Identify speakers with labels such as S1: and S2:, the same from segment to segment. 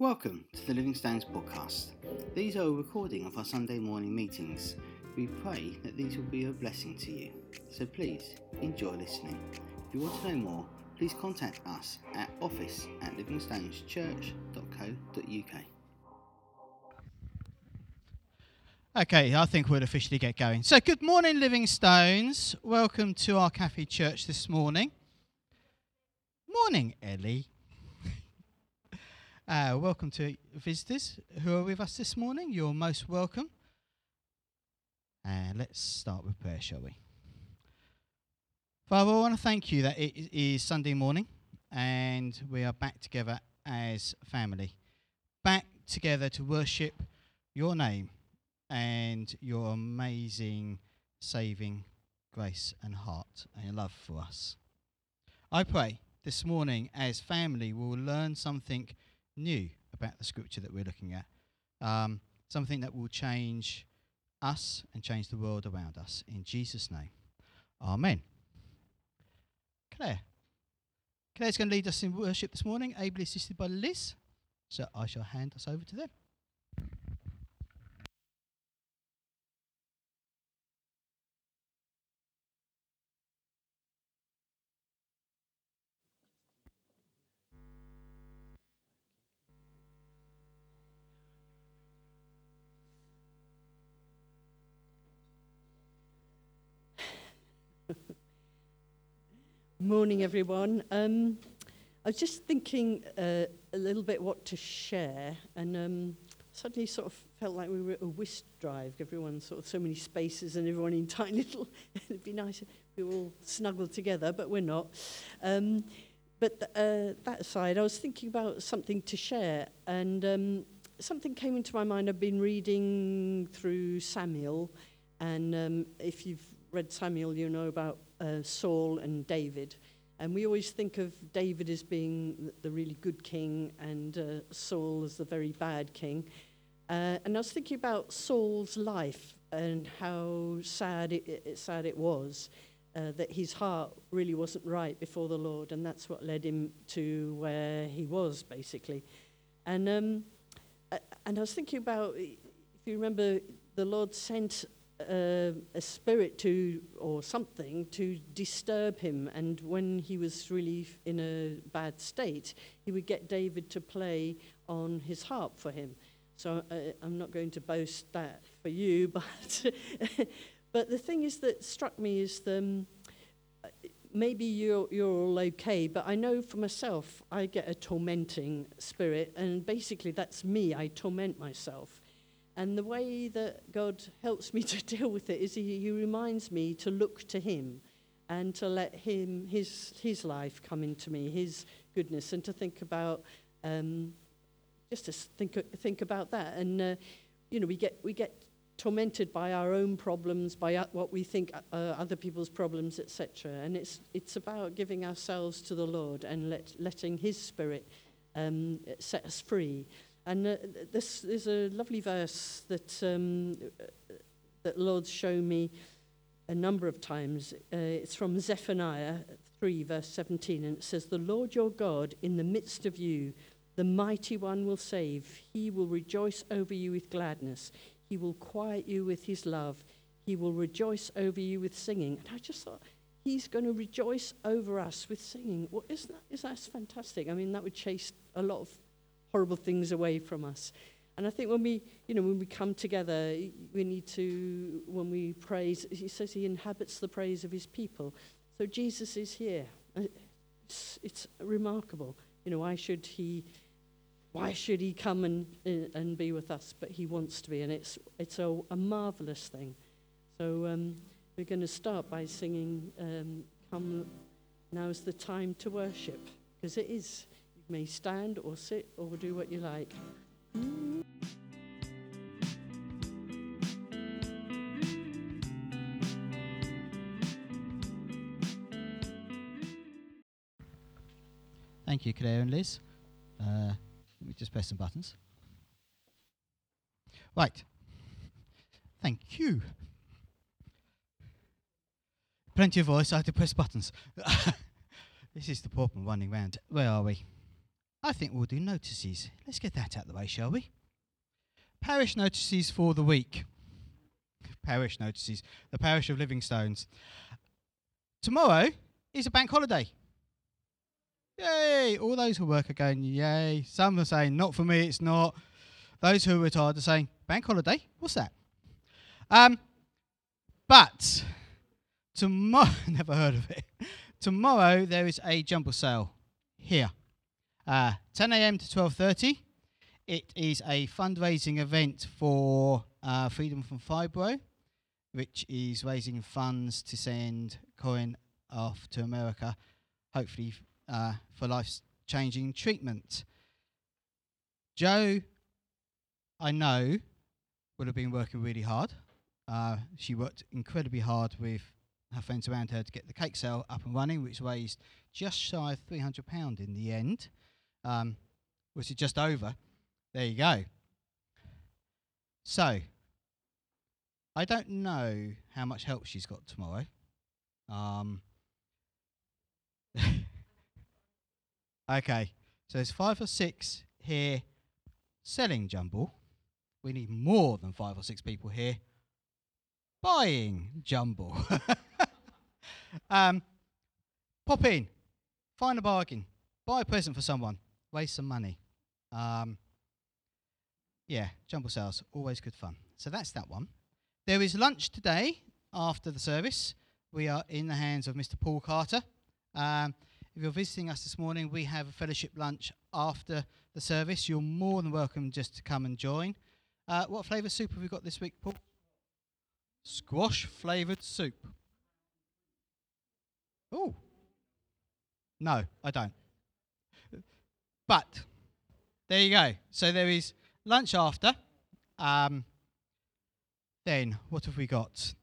S1: Welcome to the Living Stones podcast. These are a recording of our Sunday morning meetings. We pray that these will be a blessing to you. So please enjoy listening. If you want to know more, please contact us at office at livingstoneschurch.co.uk.
S2: Okay, I think we'll officially get going. So, good morning, Living Stones. Welcome to our Cafe Church this morning. Morning, Ellie. Uh, welcome to visitors who are with us this morning. You're most welcome. And let's start with prayer, shall we? Father, I want to thank you that it is Sunday morning and we are back together as family, back together to worship your name and your amazing saving grace and heart and love for us. I pray this morning, as family, we'll learn something new about the scripture that we're looking at, um, something that will change us and change the world around us. In Jesus' name, Amen. Claire. Claire's going to lead us in worship this morning, ably assisted by Liz. So I shall hand us over to them.
S3: Morning, everyone. Um, I was just thinking uh, a little bit what to share, and um, suddenly sort of felt like we were at a whist drive. Everyone sort of so many spaces, and everyone in tiny little. It'd be nice if we all snuggled together, but we're not. Um, but uh, that aside, I was thinking about something to share, and um, something came into my mind. I've been reading through Samuel, and um, if you've read Samuel, you know about uh, Saul and David. And we always think of David as being the really good king and uh, Saul as the very bad king. Uh, and I was thinking about Saul's life and how sad it, it sad it was uh, that his heart really wasn't right before the Lord, and that's what led him to where he was, basically. And um, and I was thinking about if you remember, the Lord sent uh, a spirit to, or something, to disturb him. And when he was really in a bad state, he would get David to play on his harp for him. So uh, I'm not going to boast that for you, but but the thing is that struck me is the, um, maybe you're you're all okay, but I know for myself I get a tormenting spirit, and basically that's me. I torment myself. And the way that God helps me to deal with it is he, he reminds me to look to Him and to let Him, His, his life come into me, His goodness, and to think about, um, just to think, think about that. And, uh, you know, we get, we get tormented by our own problems, by what we think uh, other people's problems, etc. And it's, it's about giving ourselves to the Lord and let, letting His Spirit um, set us free. And uh, this is a lovely verse that um, that Lord's shown me a number of times. Uh, it's from Zephaniah 3, verse 17, and it says, The Lord your God in the midst of you, the mighty one will save. He will rejoice over you with gladness. He will quiet you with his love. He will rejoice over you with singing. And I just thought, he's going to rejoice over us with singing. Well, isn't that, is that fantastic? I mean, that would chase a lot of horrible things away from us. And I think when we, you know, when we come together, we need to, when we praise, he says he inhabits the praise of his people. So Jesus is here. It's, it's remarkable. You know, why should he, why should he come and, and be with us? But he wants to be, and it's, it's a, a marvelous thing. So um, we're going to start by singing, um, Come, now's the time to worship, because it is may stand or sit or do what you like.
S2: Thank you, Claire and Liz. Uh, let me just press some buttons. Right. Thank you. Plenty of voice, I had to press buttons. this is the Portman running round. Where are we? I think we'll do notices. Let's get that out of the way, shall we? Parish notices for the week. Parish notices. The parish of Livingstones. Tomorrow is a bank holiday. Yay! All those who work are going, yay. Some are saying, not for me, it's not. Those who are retired are saying, bank holiday? What's that? Um, but tomorrow, never heard of it. Tomorrow there is a jumble sale here, uh, 10 a.m. to 12:30. It is a fundraising event for uh, Freedom from Fibro, which is raising funds to send Corin off to America, hopefully uh, for life-changing treatment. Joe, I know, would have been working really hard. Uh, she worked incredibly hard with her friends around her to get the cake sale up and running, which raised just shy of £300 in the end, um, which is just over. There you go. So, I don't know how much help she's got tomorrow. Um, okay, so there's five or six here selling jumble. We need more than five or six people here buying jumble. um, pop in, find a bargain, buy a present for someone, waste some money. Um, yeah, jumble sales, always good fun. So that's that one. There is lunch today after the service. We are in the hands of Mr. Paul Carter. Um, if you're visiting us this morning, we have a fellowship lunch after the service. You're more than welcome just to come and join. Uh, what flavour soup have we got this week, Paul? Squash flavoured soup. Oh. No, I don't. But there you go. So there is lunch after. Um, then what have we got?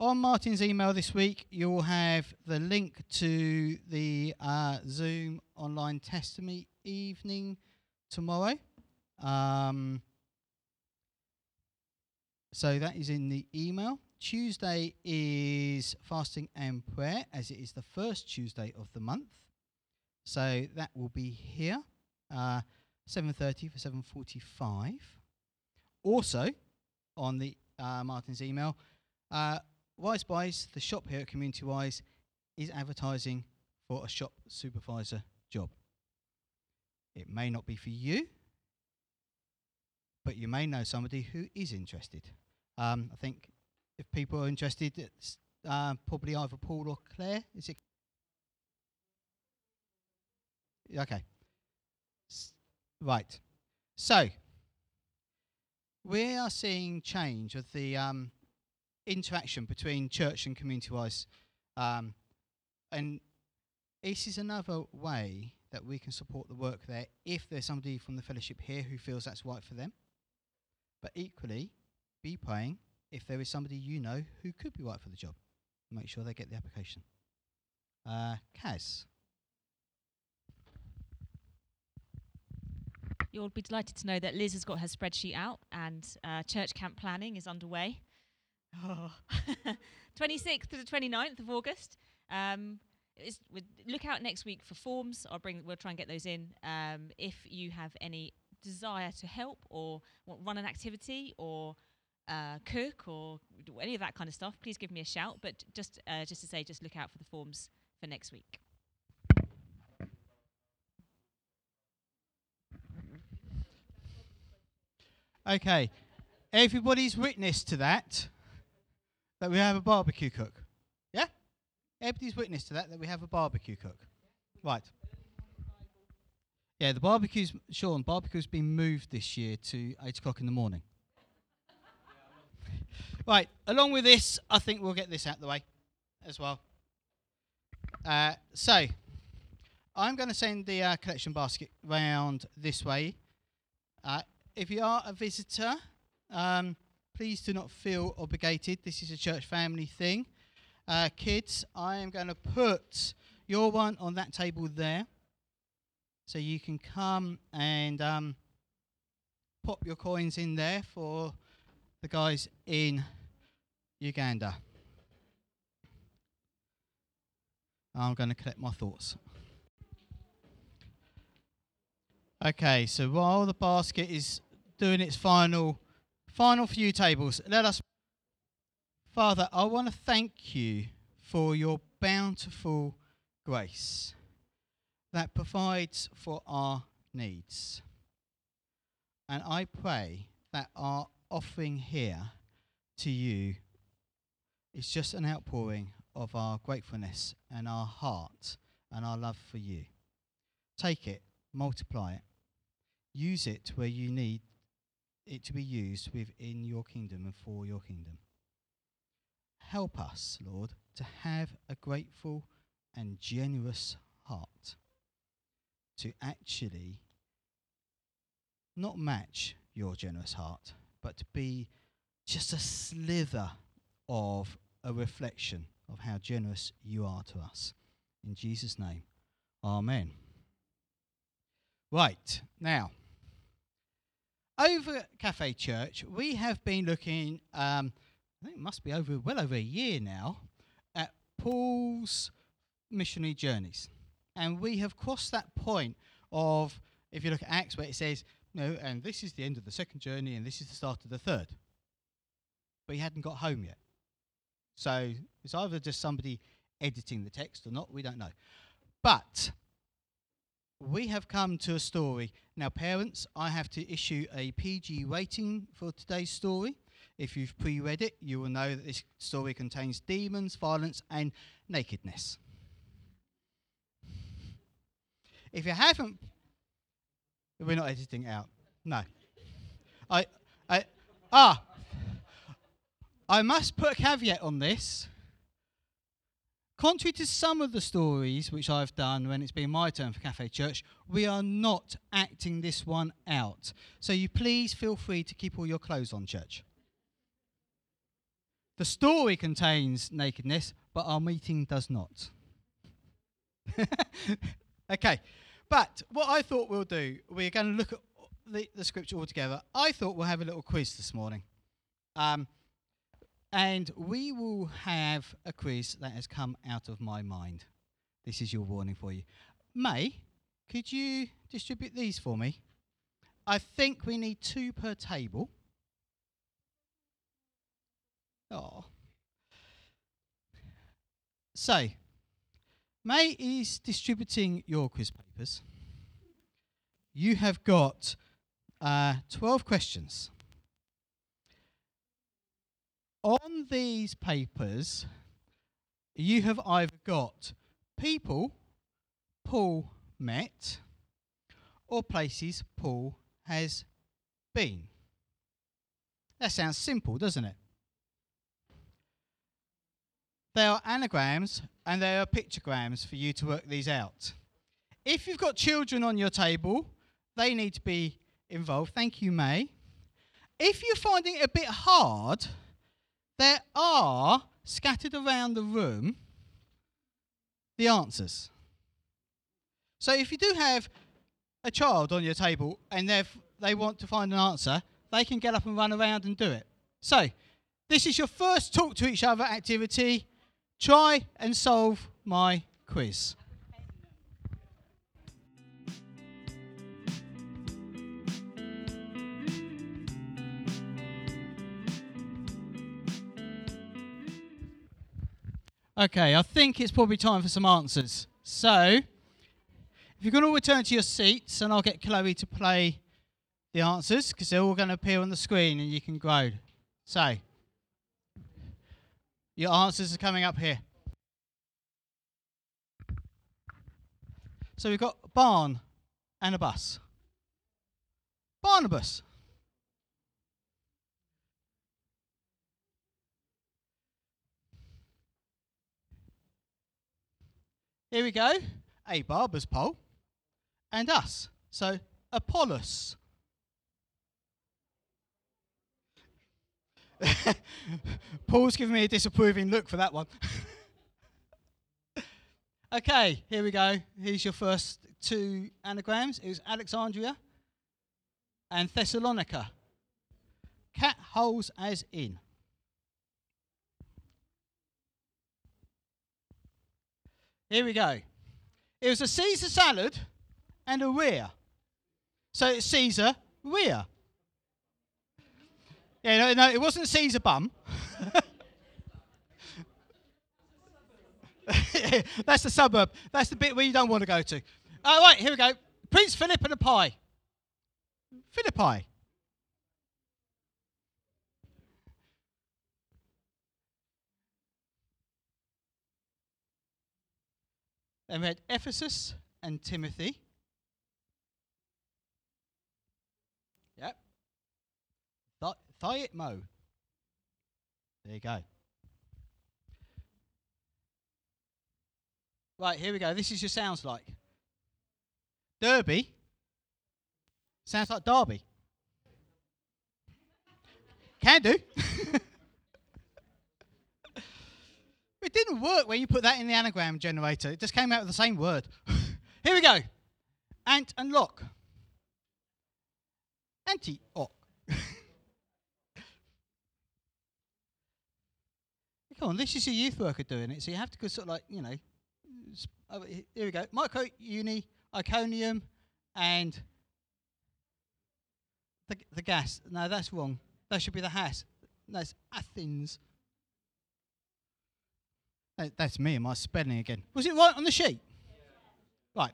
S2: On Martin's email this week, you'll have the link to the uh, Zoom online testimony evening tomorrow. Um, so that is in the email. Tuesday is fasting and prayer, as it is the first Tuesday of the month. So that will be here, uh, 7:30 for 7:45. Also, on the uh, Martin's email, uh, Wise Buys, the shop here at Community Wise, is advertising for a shop supervisor job. It may not be for you, but you may know somebody who is interested. Um, I think if people are interested, it's uh, probably either Paul or Claire. Is it? Okay. Right. So we are seeing change with the um, interaction between church and community wise, um, and this is another way that we can support the work there if there's somebody from the fellowship here who feels that's right for them. But equally, be praying if there is somebody you know who could be right for the job. Make sure they get the application. Uh, Kaz.
S4: You'll be delighted to know that Liz has got her spreadsheet out and uh, church camp planning is underway. Oh. 26th to the 29th of August. Um, look out next week for forms. I'll bring. We'll try and get those in. Um, if you have any desire to help or want, run an activity or uh, cook or any of that kind of stuff, please give me a shout. But just uh, just to say, just look out for the forms for next week.
S2: Okay. Everybody's witness to that, that we have a barbecue cook. Yeah? Everybody's witness to that, that we have a barbecue cook. Right. Yeah, the barbecue's, Sean, barbecue's been moved this year to 8 o'clock in the morning. right, along with this, I think we'll get this out of the way as well. Uh, so, I'm going to send the uh, collection basket round this way. Uh, if you are a visitor, um, please do not feel obligated. This is a church family thing. Uh, kids, I am going to put your one on that table there. So you can come and um, pop your coins in there for the guys in Uganda. I'm going to collect my thoughts. Okay, so while the basket is doing its final final few tables, let us Father, I want to thank you for your bountiful grace that provides for our needs. And I pray that our offering here to you is just an outpouring of our gratefulness and our heart and our love for you. Take it, multiply it, use it where you need it to be used within your kingdom and for your kingdom. Help us, Lord, to have a grateful and generous heart to actually not match your generous heart, but to be just a slither of a reflection of how generous you are to us. In Jesus' name, Amen. Right, now, over at Cafe Church, we have been looking, um, I think it must be over well over a year now, at Paul's missionary journeys. And we have crossed that point of, if you look at Acts, where it says, no, and this is the end of the second journey, and this is the start of the third. But he hadn't got home yet. So it's either just somebody editing the text or not, we don't know. But we have come to a story. Now, parents, I have to issue a PG rating for today's story. If you've pre read it, you will know that this story contains demons, violence, and nakedness. If you haven't, we're not editing it out. No. I, I, ah, I must put a caveat on this. Contrary to some of the stories which I've done when it's been my turn for Cafe Church, we are not acting this one out. So you please feel free to keep all your clothes on, church. The story contains nakedness, but our meeting does not. okay, but what I thought we'll do, we're going to look at the, the scripture all together. I thought we'll have a little quiz this morning. Um, and we will have a quiz that has come out of my mind. This is your warning for you. May, could you distribute these for me? I think we need two per table. Oh. So, May is distributing your quiz papers. You have got uh, 12 questions. On these papers, you have either got people Paul met or places Paul has been. That sounds simple, doesn't it? There are anagrams and there are pictograms for you to work these out. If you've got children on your table, they need to be involved. Thank you, May. If you're finding it a bit hard, there are scattered around the room the answers. So if you do have a child on your table and they want to find an answer, they can get up and run around and do it. So this is your first talk to each other activity. Try and solve my quiz. Okay, I think it's probably time for some answers. So, if you're going to return to your seats, and I'll get Chloe to play the answers because they're all going to appear on the screen and you can grow. So, your answers are coming up here. So we've got barn and a bus. Barnabas. Here we go. A barber's pole. And us. So Apollos. Paul's giving me a disapproving look for that one. okay, here we go. Here's your first two anagrams. It was Alexandria and Thessalonica. Cat holes as in. Here we go. It was a Caesar salad and a rear. So it's Caesar Ria. Yeah, no, no, it wasn't Caesar Bum. That's the suburb. That's the bit where you don't want to go to. All right, here we go. Prince Philip and a pie. Philippi. We had Ephesus and Timothy. Yep. Th- Thiatmo. There you go. Right, here we go. This is your sounds like. Derby. Sounds like Derby. Can do. it didn't work when you put that in the anagram generator. It just came out with the same word. Here we go. Ant and lock. Anti ock. Come on, this is your youth worker doing it, so you have to go sort of like, you know. Oh, he- Here we go. Micro, uni, Iconium, and the, the gas. No, that's wrong. That should be the has. It's Athens. That- that's me and my spelling again. Was it right on the sheet? Right.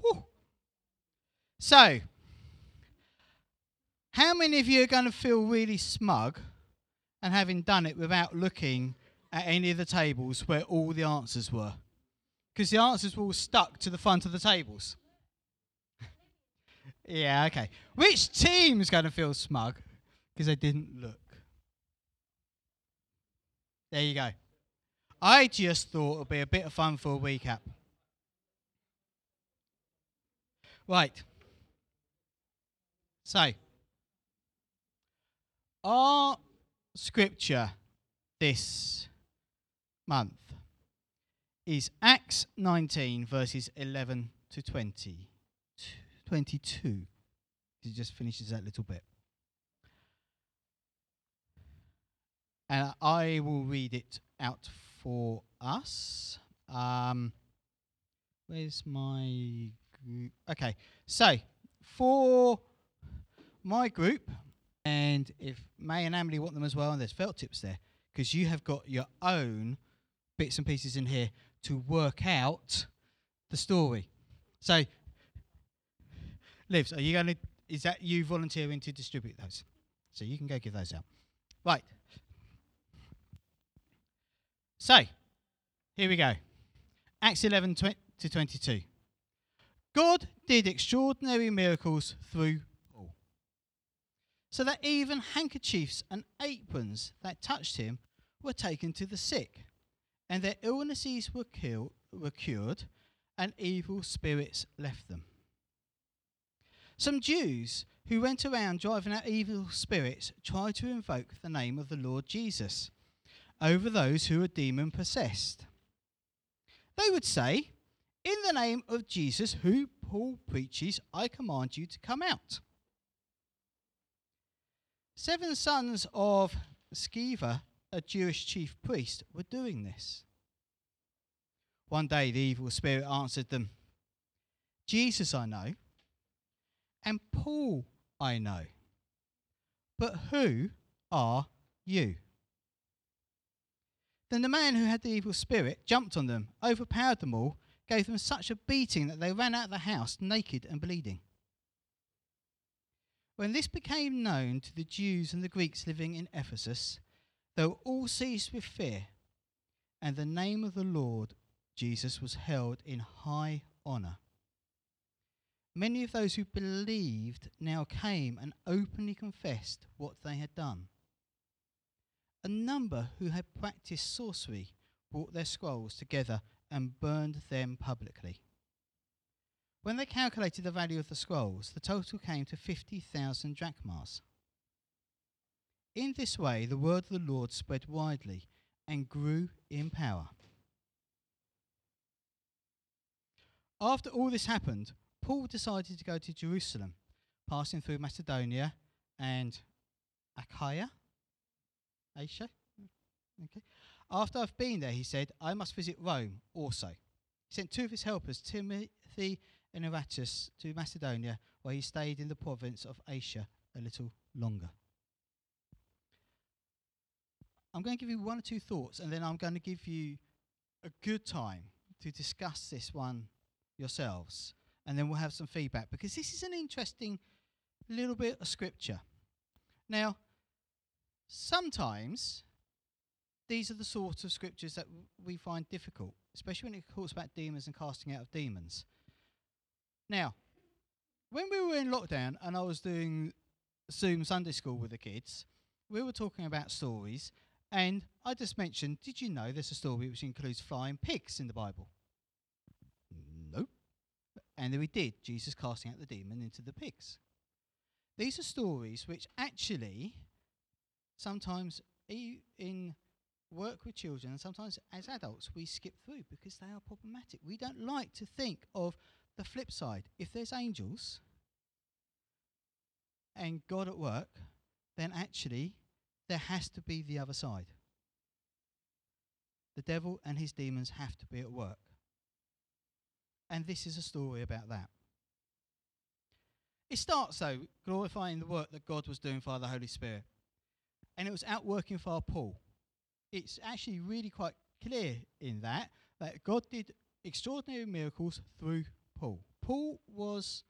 S2: Whew. So, how many of you are going to feel really smug and having done it without looking at any of the tables where all the answers were? Because the answers were all stuck to the front of the tables. yeah, okay. Which team's going to feel smug because they didn't look? There you go. I just thought it would be a bit of fun for a recap. Right. So, our scripture this month is Acts 19, verses 11 to 20. 22. It just finishes that little bit. And I will read it out for us. Um, where's my group? Okay, so for my group, and if May and Emily want them as well, and there's felt tips there, because you have got your own bits and pieces in here to work out the story. So, Livs, are you going to? Is that you volunteering to distribute those? So you can go give those out. Right. So, here we go. Acts 11 tw- to 22. God did extraordinary miracles through Paul, so that even handkerchiefs and aprons that touched him were taken to the sick, and their illnesses were, kill- were cured, and evil spirits left them. Some Jews who went around driving out evil spirits tried to invoke the name of the Lord Jesus over those who were demon possessed. They would say, In the name of Jesus, who Paul preaches, I command you to come out. Seven sons of Sceva, a Jewish chief priest, were doing this. One day the evil spirit answered them, Jesus I know, and Paul I know, but who are you? Then the man who had the evil spirit jumped on them, overpowered them all, gave them such a beating that they ran out of the house naked and bleeding. When this became known to the Jews and the Greeks living in Ephesus, they were all seized with fear, and the name of the Lord Jesus was held in high honour. Many of those who believed now came and openly confessed what they had done. A number who had practiced sorcery brought their scrolls together and burned them publicly. When they calculated the value of the scrolls, the total came to 50,000 drachmas. In this way, the word of the Lord spread widely and grew in power. After all this happened, Paul decided to go to Jerusalem, passing through Macedonia and Achaia. Asia? Okay. After I've been there, he said, I must visit Rome also. He sent two of his helpers, Timothy and Erastus, to Macedonia, where he stayed in the province of Asia a little longer. I'm going to give you one or two thoughts, and then I'm going to give you a good time to discuss this one yourselves, and then we'll have some feedback because this is an interesting little bit of scripture. Now, sometimes these are the sorts of scriptures that w- we find difficult, especially when it talks about demons and casting out of demons. Now, when we were in lockdown and I was doing Zoom Sunday school with the kids, we were talking about stories, and I just mentioned, did you know there's a story which includes flying pigs in the Bible? Nope. And then we did, Jesus casting out the demon into the pigs. These are stories which actually sometimes in work with children and sometimes as adults we skip through because they are problematic. We don't like to think of the flip side. If there's angels and God at work, then actually there has to be the other side. The devil and his demons have to be at work. And this is a story about that. It starts, though, glorifying the work that God was doing via the Holy Spirit. And it was outworking for Paul. It's actually really quite clear in that that God did extraordinary miracles through Paul. Paul was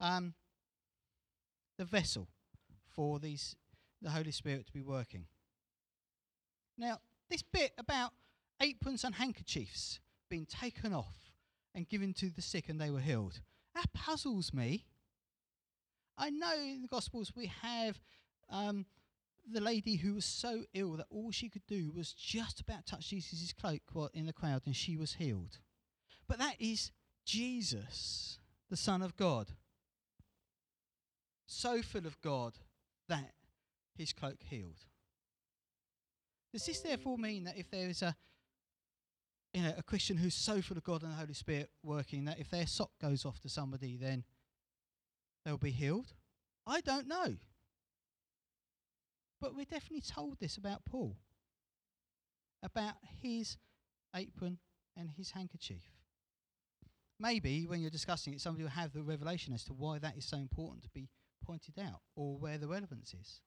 S2: um, the vessel for these the Holy Spirit to be working. Now, this bit about aprons and handkerchiefs being taken off and given to the sick and they were healed, that puzzles me. I know in the Gospels we have um, the lady who was so ill that all she could do was just about touch Jesus' cloak while in the crowd and she was healed. But that is Jesus, the Son of God. So full of God that his cloak healed. Does this therefore mean that if there is a you know, a Christian who's so full of God and the Holy Spirit working that if their sock goes off to somebody, then they'll be healed? I don't know. But we're definitely told this about Paul, about his apron and his handkerchief. Maybe when you're discussing it, somebody will have the revelation as to why that is so important to be pointed out or where the relevance is.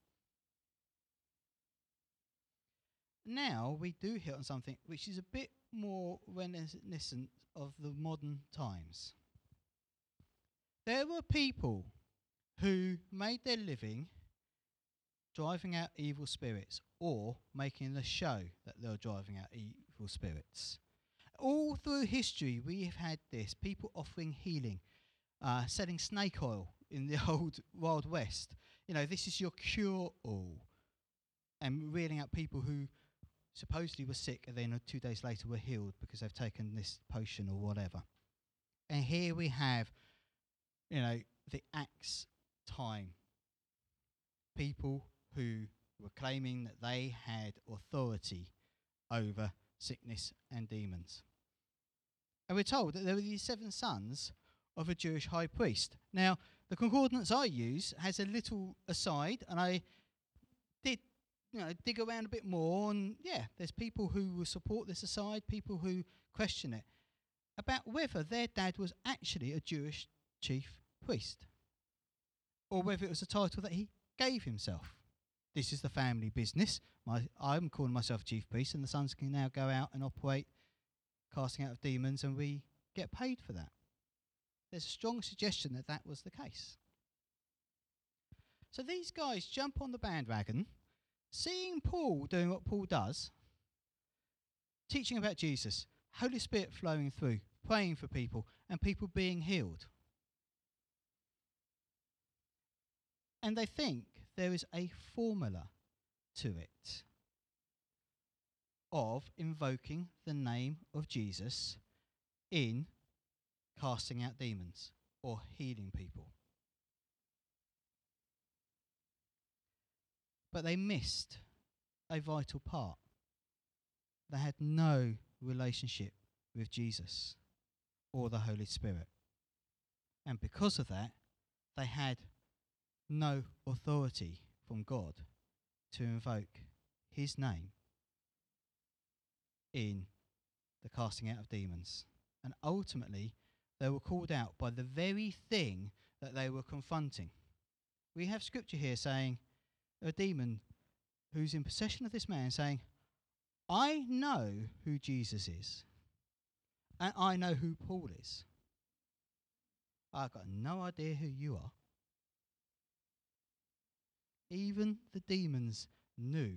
S2: Now we do hit on something which is a bit more reminiscent of the modern times. There were people who made their living driving out evil spirits or making the show that they're driving out evil spirits. All through history, we have had this people offering healing, uh, selling snake oil in the old Wild West. You know, this is your cure all. And reeling out people who supposedly were sick and then two days later were healed because they've taken this potion or whatever. And here we have, you know, the Acts time. People who were claiming that they had authority over sickness and demons. And we're told that there were these seven sons of a Jewish high priest. Now, the concordance I use has a little aside, and I did you know, dig around a bit more, and yeah, there's people who will support this aside, people who question it, about whether their dad was actually a Jewish chief priest, or whether it was a title that he gave himself. This is the family business. My, I'm calling myself chief priest, and the sons can now go out and operate casting out of demons, and we get paid for that. There's a strong suggestion that that was the case. So these guys jump on the bandwagon seeing Paul doing what Paul does, teaching about Jesus, Holy Spirit flowing through, praying for people, and people being healed. And they think there is a formula to it of invoking the name of Jesus in casting out demons or healing people. But they missed a vital part. They had no relationship with Jesus or the Holy Spirit. And because of that, they had no authority from God to invoke his name in the casting out of demons. And ultimately, they were called out by the very thing that they were confronting. We have scripture here saying, a demon who's in possession of this man saying, I know who Jesus is, and I know who Paul is. I've got no idea who you are. Even the demons knew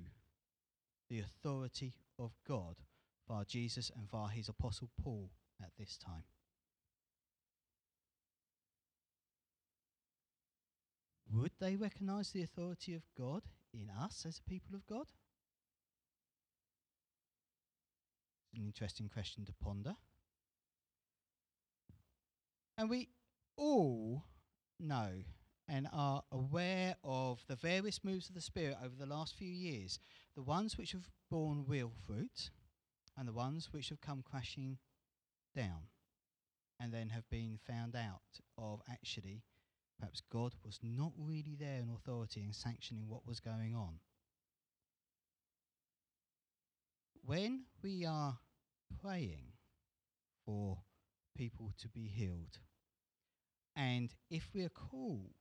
S2: the authority of God via Jesus and via his apostle Paul at this time. Would they recognize the authority of God in us as a people of God? It's an interesting question to ponder. And we all know and are aware of the various moves of the Spirit over the last few years, the ones which have borne real fruit and the ones which have come crashing down and then have been found out of actually perhaps God was not really there in authority and sanctioning what was going on. When we are praying for people to be healed, and if we are called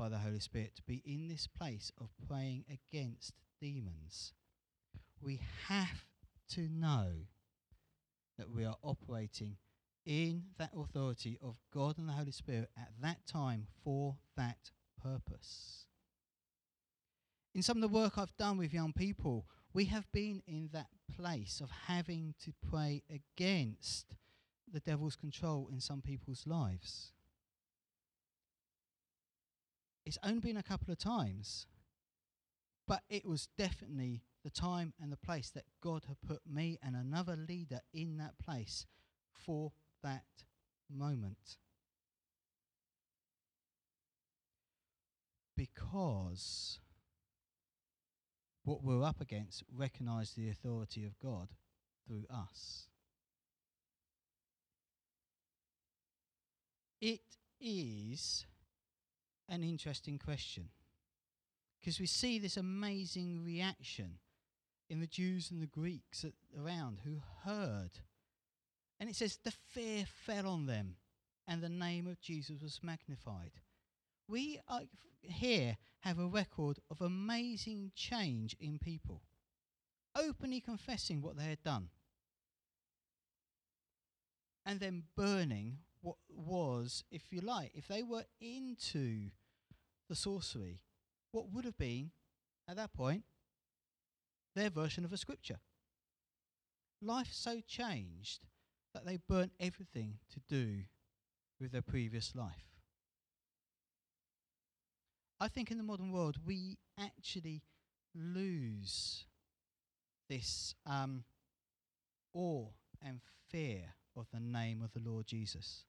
S2: by the Holy Spirit to be in this place of praying against demons, we have to know that we are operating in that authority of God and the Holy Spirit at that time for that purpose. In some of the work I've done with young people, we have been in that place of having to pray against the devil's control in some people's lives. It's only been a couple of times, but it was definitely the time and the place that God had put me and another leader in that place for that moment. Because what we're up against recognize the authority of God through us. It is an interesting question because we see this amazing reaction in the Jews and the Greeks around who heard and it says, the fear fell on them, and the name of Jesus was magnified. We uh, are here have a record of amazing change in people, openly confessing what they had done, and then burning what was, if you like, if they were into the sorcery, what would have been, at that point, their version of a scripture. Life so changed that they burnt everything to do with their previous life. I think in the modern world we actually lose this um, awe and fear of the name of the Lord Jesus.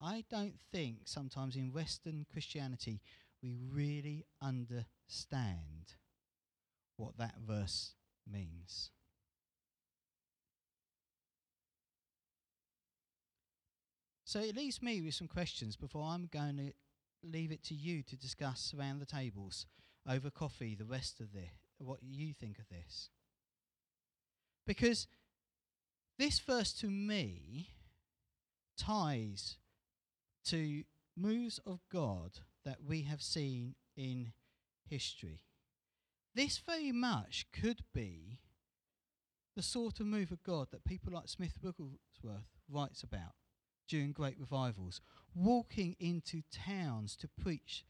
S2: I don't think sometimes in Western Christianity we really understand what that verse means. So it leaves me with some questions before I'm going to leave it to you to discuss around the tables over coffee the rest of this, what you think of this. Because this verse to me ties to moves of God that we have seen in history. This very much could be the sort of move of God that people like Smith Wigglesworth writes about during great revivals, walking into towns to preach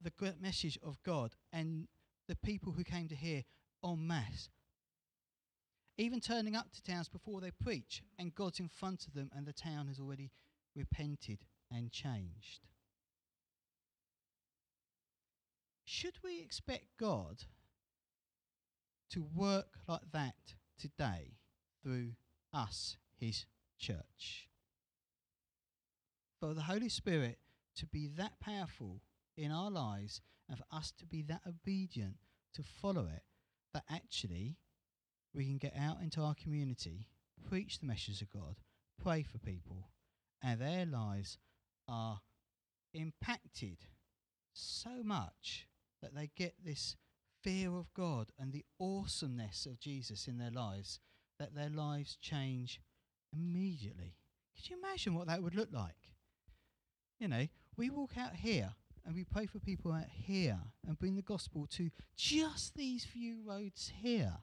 S2: the great message of God and the people who came to hear en masse. Even turning up to towns before they preach, and God's in front of them, and the town has already repented and changed. Should we expect God to work like that today through us, His church? for the Holy Spirit to be that powerful in our lives and for us to be that obedient to follow it that actually we can get out into our community, preach the message of God, pray for people, and their lives are impacted so much that they get this fear of God and the awesomeness of Jesus in their lives that their lives change immediately. Could you imagine what that would look like? You know, we walk out here and we pray for people out here and bring the gospel to just these few roads here.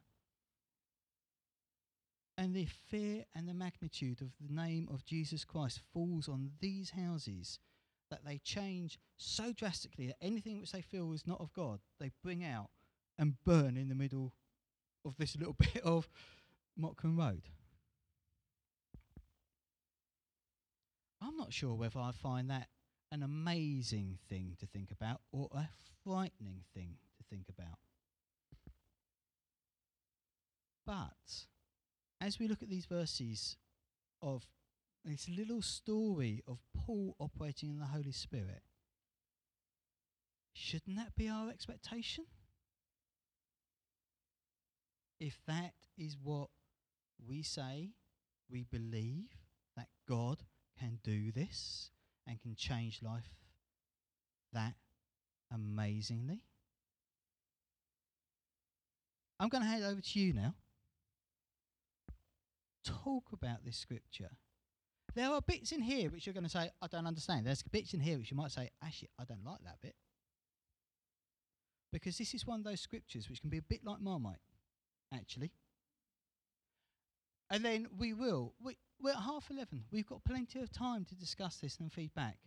S2: And the fear and the magnitude of the name of Jesus Christ falls on these houses that they change so drastically that anything which they feel is not of God, they bring out and burn in the middle of this little bit of Mottcombe Road. I'm not sure whether I find that an amazing thing to think about or a frightening thing to think about. But as we look at these verses of this little story of Paul operating in the Holy Spirit, shouldn't that be our expectation? If that is what we say, we believe that God can do this, and can change life that amazingly. I'm going to hand over to you now. Talk about this scripture. There are bits in here which you're going to say, I don't understand. There's bits in here which you might say, actually, I don't like that bit. Because this is one of those scriptures which can be a bit like Marmite, actually. And then we will. We, we're at half 11. We've got plenty of time to discuss this and feedback.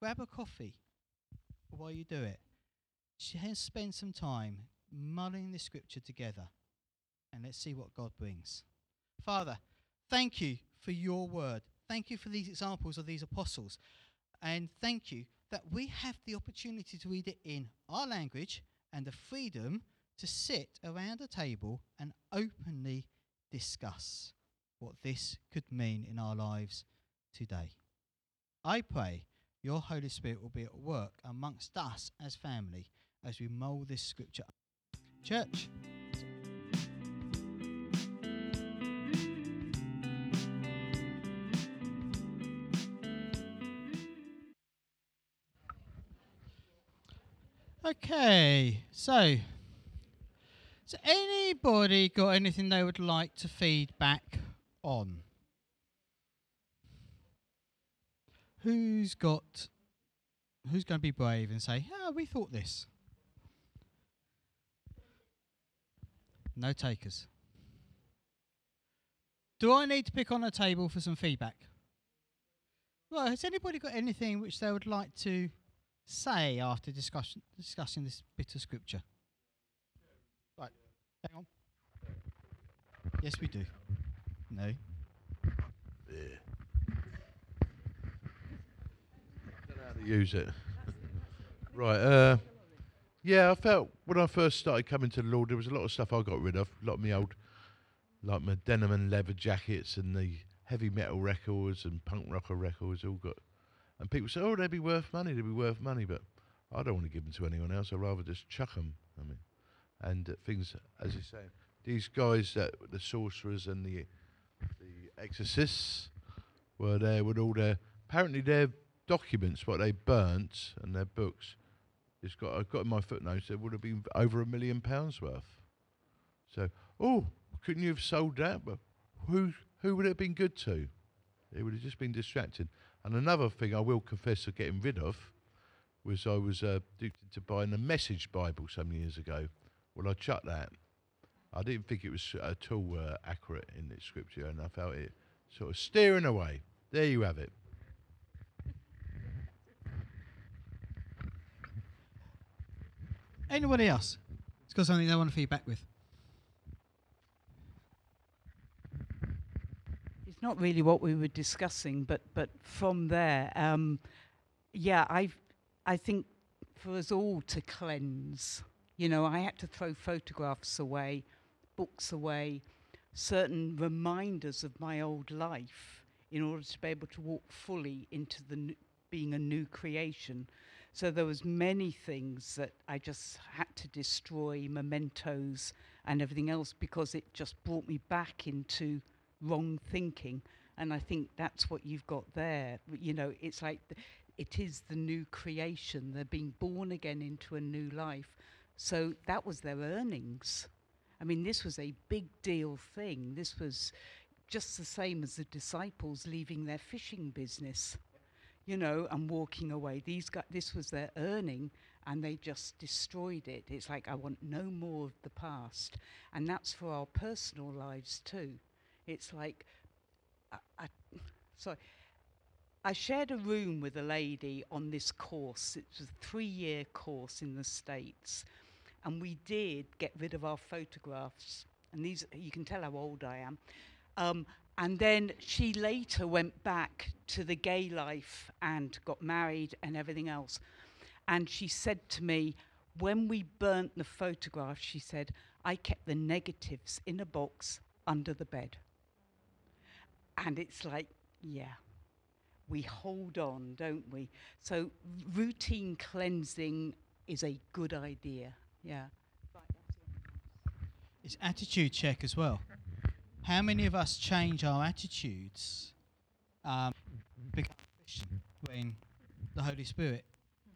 S2: Grab a coffee while you do it. Spend some time mulling the scripture together and let's see what God brings. Father, thank you for your word. Thank you for these examples of these apostles. And thank you that we have the opportunity to read it in our language and the freedom to sit around a table and openly discuss what this could mean in our lives today. I pray your Holy Spirit will be at work amongst us as family as we mould this scripture. Church. Okay, so has anybody got anything they would like to feed back on. Who's got who's going to be brave and say, "Yeah, we thought this." No takers. Do I need to pick on a table for some feedback? Well, has anybody got anything which they would like to say after discussion, discussing this bit of scripture? Right, hang on. Yes, we do. No.
S5: Yeah. How to use it. right. Uh, yeah, I felt when I first started coming to the Lord, there was a lot of stuff I got rid of. A lot of my old, like my denim and leather jackets and the heavy metal records and punk rocker records, all got. And people say, oh, they'd be worth money, they'd be worth money, but I don't want to give them to anyone else. I'd rather just chuck them. I mean, and uh, things, as you say, these guys, the sorcerers and the the exorcists were there with all their apparently their documents, what they burnt, and their books. It's got I've got in my footnotes it would have been over a million pounds worth. So, oh, couldn't you have sold that? But who who would it have been good to? It would have just been distracted. And another thing I will confess to getting rid of was I was uh, addicted to buying a Message Bible some years ago. Well, I chucked that I didn't think it was at all uh, accurate in the scripture, and I felt it sort of steering away. There you have it.
S2: Anybody else? It's got something they want to feedback with.
S6: It's not really what we were discussing, but but from there, um, yeah, I I think for us all to cleanse. You know, I had to throw photographs away books away certain reminders of my old life in order to be able to walk fully into the being a new creation. So there was many things that I just had to destroy, mementos and everything else, because it just brought me back into wrong thinking. And I think that's what you've got there. You know, it's like th- it is the new creation. They're being born again into a new life. So that was their earnings. I mean, this was a big deal thing. This was just the same as the disciples leaving their fishing business. you know, and walking away. These this was their earning, and they just destroyed it. It's like I want no more of the past, and that's for our personal lives too. It's like, I, I, sorry. I shared a room with a lady on this course. It was a three-year course in the States, and we did get rid of our photographs. And these, you can tell how old I am. Um, and then she later went back to the gay life and got married and everything else. And she said to me, when we burnt the photographs, she said, I kept the negatives in a box under the bed. And it's like, yeah, we hold on, don't we? So routine cleansing is a good idea. Yeah.
S2: It's attitude check as well. How many of us change our attitudes um, when the Holy Spirit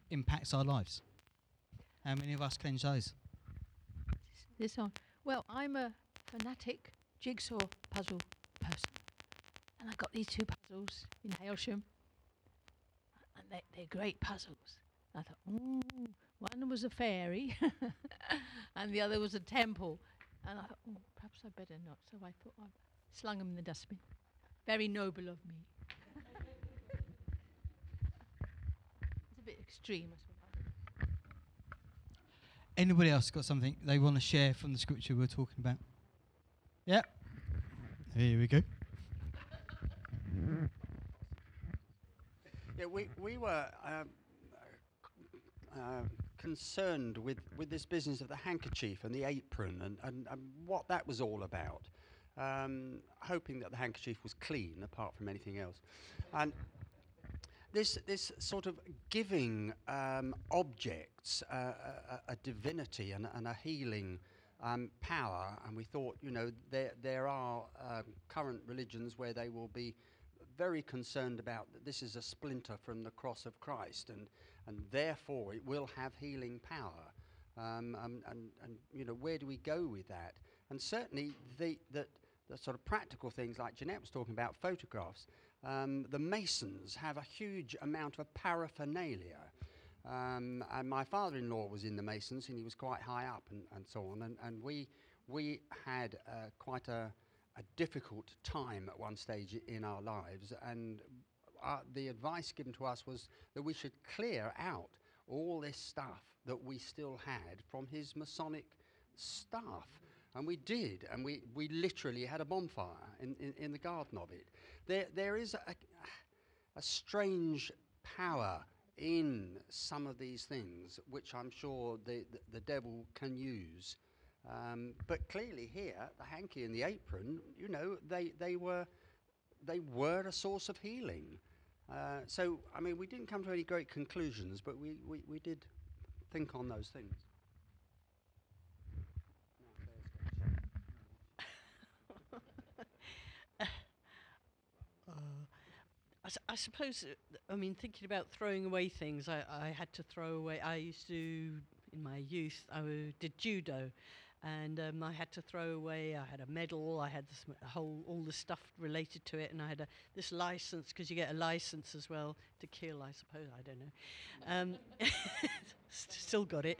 S2: impacts our lives? How many of us cleanse those?
S7: This on. Well, I'm a fanatic jigsaw puzzle person, and I got these two puzzles in Hailsham, and they, they're great puzzles. I thought, one was a fairy, and the other was a temple, and I thought, oh, perhaps I better not. So I thought I slung them in the dustbin. Very noble of me. it's a bit extreme, I suppose.
S2: Anybody else got something they want to share from the scripture we're talking about? Yep. Here we go.
S8: Yeah, we, we were um, uh, concerned with, with this business of the handkerchief and the apron and, and, and what that was all about, um, hoping that the handkerchief was clean apart from anything else. And this, this sort of giving um, objects uh, a, a divinity and, and a healing um, power, and we thought, you know, there, there are um, current religions where they will be very concerned about that this is a splinter from the cross of Christ, and, and therefore it will have healing power. Um, um, and, and, you know, where do we go with that? And certainly the, the, the sort of practical things like Jeanette was talking about, photographs, um, the Masons have a huge amount of paraphernalia. Um, and my father-in-law was in the Masons, and he was quite high up, and, and so on. And, and we we had uh, quite a, a difficult time at one stage in our lives, and uh, the advice given to us was that we should clear out all this stuff that we still had from his Masonic staff. And we did, and we, we literally had a bonfire in, in, in the garden of it. There, there is a, a strange power in some of these things, which I'm sure the, the, the devil can use. Um, but clearly here, the hanky and the apron, you know, they, they, were, they were a source of healing. Uh, so, I mean, we didn't come to any great conclusions, but we, we, we did think on those things.
S3: Uh, I, suppose, uh, I mean, thinking about throwing away things, I, I had to throw away. I used to, in my youth, I did judo, and um, I had to throw away. I had a medal. I had this whole all the stuff related to it, and I had a, this license because you get a license as well to kill. I suppose I don't know. Um, still got it,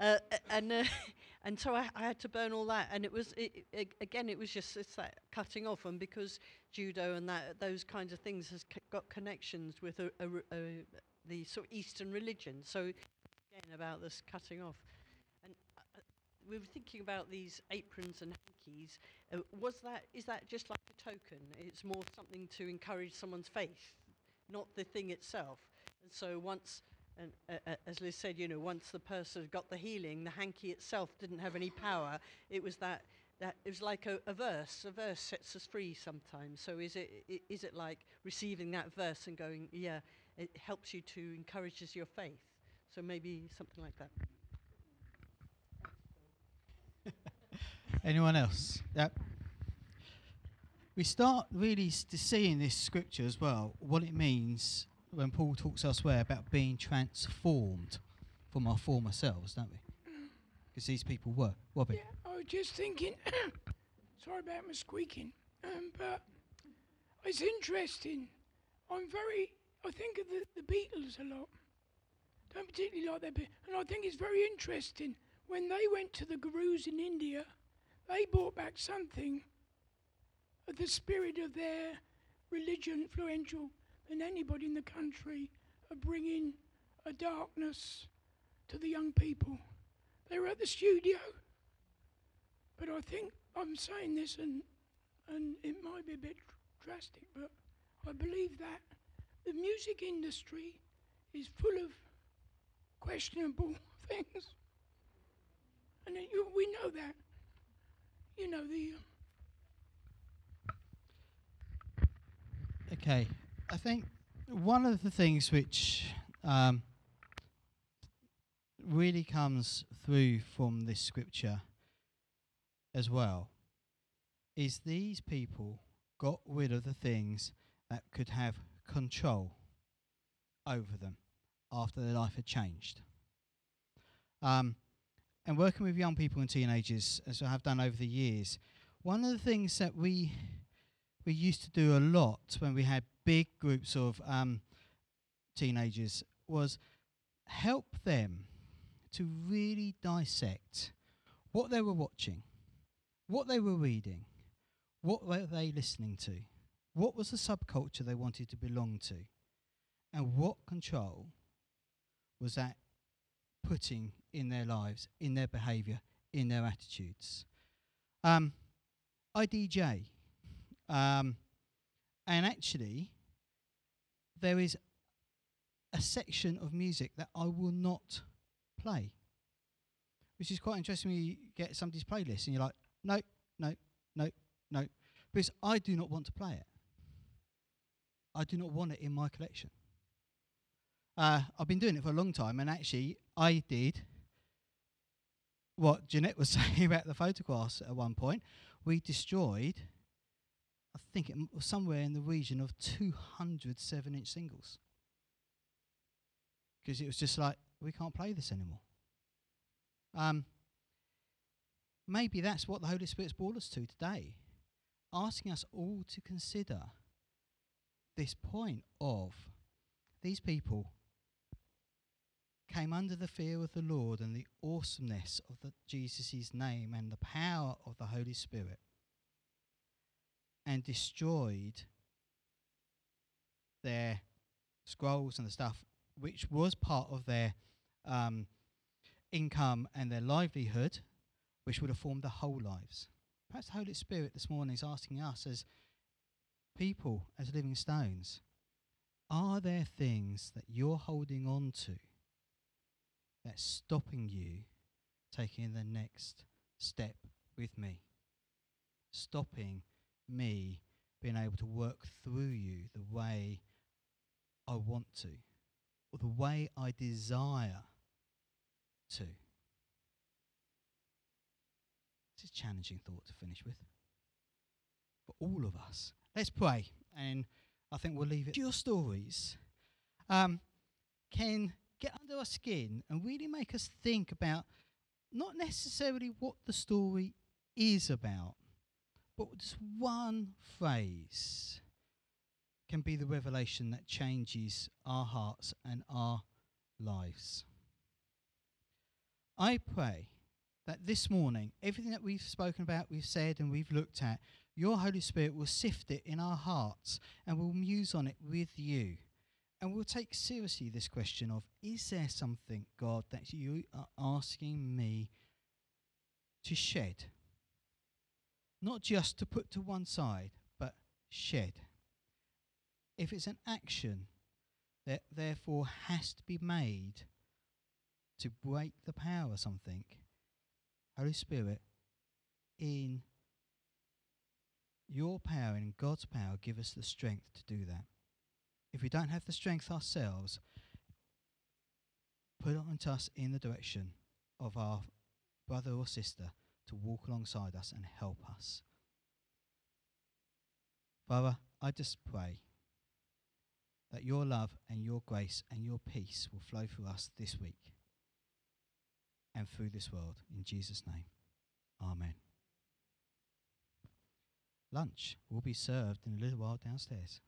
S3: uh, and uh, and so I, I had to burn all that, and it was it, it, again it was just it's that cutting off, and because judo and that those kinds of things has c- got connections with a, a the sort of Eastern religion. So again about this cutting off, we were thinking about these aprons and hankies. Uh, was that is that just like a token? It's more something to encourage someone's faith, not the thing itself. And so once. And uh, uh, as Liz said, you know, once the person got the healing, the hanky itself didn't have any power. It was that that it was like a, a verse. A verse sets us free sometimes. So is it it like receiving that verse and going, yeah, it helps you to encourages your faith. So maybe something like that.
S2: Anyone else? Yep. We start really to see in this scripture as well what it means when Paul talks elsewhere about being transformed from our former selves, don't we? Because these people were. Robbie.
S9: Yeah, I was just thinking. sorry about my squeaking, um, but it's interesting. I'm very. I think of the, the Beatles a lot. Don't particularly like their. And I think it's very interesting. When they went to the gurus in India, they brought back something of the spirit of their religion influential than anybody in the country of bringing a darkness to the young people. They were at the studio. But I think I'm saying this and and it might be a bit drastic, but I believe that the music industry is full of questionable things. And it, you, we know that. You know, the.
S2: Okay, I think one of the things which um, really comes through from this scripture as well is these people got rid of the things that could have control over them after their life had changed. Um, and working with young people and teenagers, as I have done over the years, one of the things that we we used to do a lot when we had big groups of um, teenagers was help them to really dissect what they were watching, what they were reading, what were they listening to, what was the subculture they wanted to belong to, and what control was that putting in their lives, in their behaviour, in their attitudes. Um, I DJ, um, and actually, there is a section of music that I will not play, which is quite interesting when you get somebody's playlist and you're like, no, no, no, no, because I do not want to play it. I do not want it in my collection. Uh, I've been doing it for a long time, and actually, I did what Jeanette was saying about the photographs at one point. We destroyed, I think it was somewhere in the region of 200 seven inch singles. Because it was just like, we can't play this anymore. Um, maybe that's what the Holy Spirit's brought us to today, asking us all to consider this point of these people came under the fear of the Lord and the awesomeness of Jesus' name and the power of the Holy Spirit and destroyed their scrolls and the stuff which was part of their um, income and their livelihood, which would have formed their whole lives. Perhaps the Holy Spirit this morning is asking us as people, as living stones, are there things that you're holding on to that's stopping you taking the next step with me? Stopping me being able to work through you the way I want to, or the way I desire to. It's a challenging thought to finish with. For all of us. Let's pray, and I think we'll leave it. Your stories um, get under our skin and really make us think about not necessarily what the story is about, but just one phrase can be the revelation that changes our hearts and our lives. I pray that this morning, everything that we've spoken about, we've said, and we've looked at, your Holy Spirit will sift it in our hearts and we'll muse on it with you. And we'll take seriously this question of is there something, God, that you are asking me to shed? Not just to put to one side, but shed. If it's an action that therefore has to be made to break the power of something, Holy Spirit, in your power and God's power, give us the strength to do that. If we don't have the strength ourselves, put it onto us in the direction of our brother or sister to walk alongside us and help us. Father, I just pray that your love and your grace and your peace will flow through us this week and through this world. In Jesus' name, Amen. Lunch will be served in a little while downstairs.